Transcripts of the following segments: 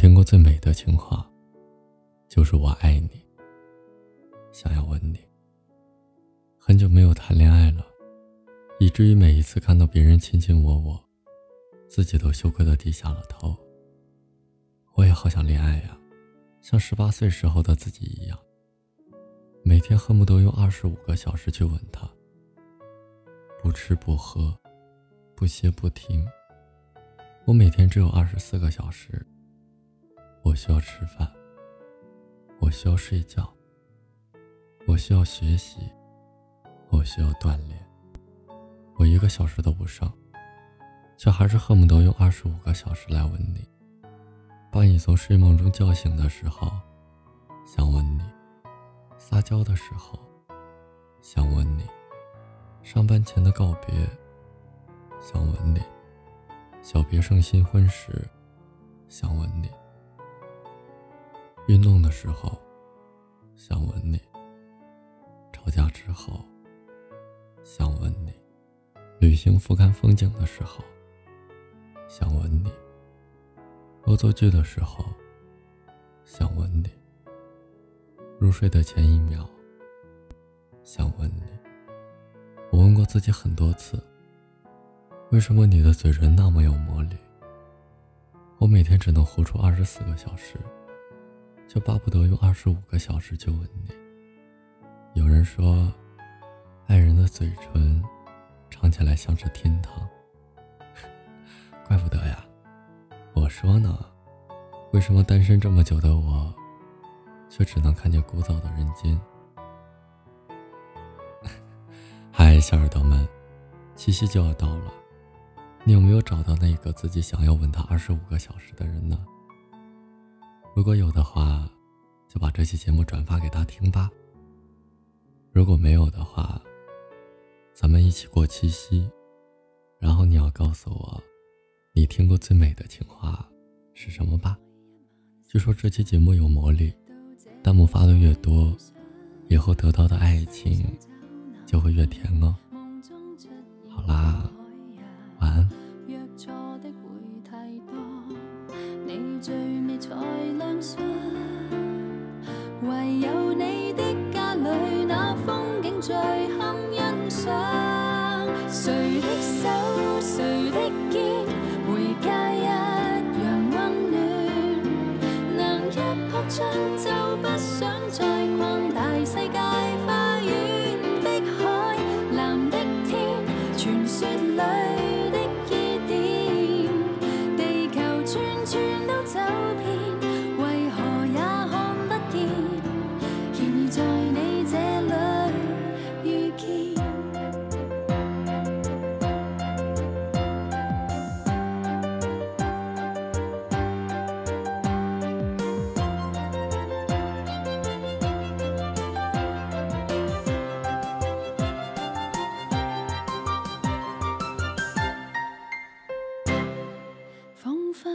听过最美的情话，就是我爱你。想要吻你。很久没有谈恋爱了，以至于每一次看到别人卿卿我我，自己都羞愧的低下了头。我也好想恋爱呀，像十八岁时候的自己一样，每天恨不得用二十五个小时去吻他，不吃不喝，不歇不停。我每天只有二十四个小时。我需要吃饭，我需要睡觉，我需要学习，我需要锻炼。我一个小时都不上，却还是恨不得用二十五个小时来吻你。把你从睡梦中叫醒的时候，想吻你；撒娇的时候，想吻你；上班前的告别，想吻你；小别胜新婚时，想吻你。运动的时候，想吻你；吵架之后，想吻你；旅行俯瞰风景的时候，想吻你；恶作剧的时候，想吻你；入睡的前一秒，想吻你。我问过自己很多次，为什么你的嘴唇那么有魔力？我每天只能活出二十四个小时。就巴不得用二十五个小时就吻你。有人说，爱人的嘴唇尝起来像是天堂。怪不得呀！我说呢，为什么单身这么久的我，却只能看见枯燥的人间？嗨，小耳朵们，七夕就要到了，你有没有找到那个自己想要吻他二十五个小时的人呢？如果有的话，就把这期节目转发给他听吧。如果没有的话，咱们一起过七夕。然后你要告诉我，你听过最美的情话是什么吧？据说这期节目有魔力，弹幕发的越多，以后得到的爱情就会越甜哦。好啦，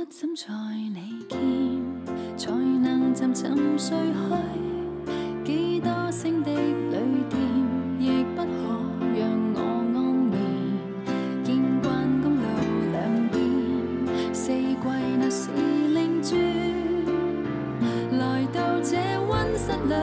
怎在你见，才能沉沉睡去？几多星的旅店，亦不可让我安眠。见惯公路两边，四季那是另转，来到这温室里，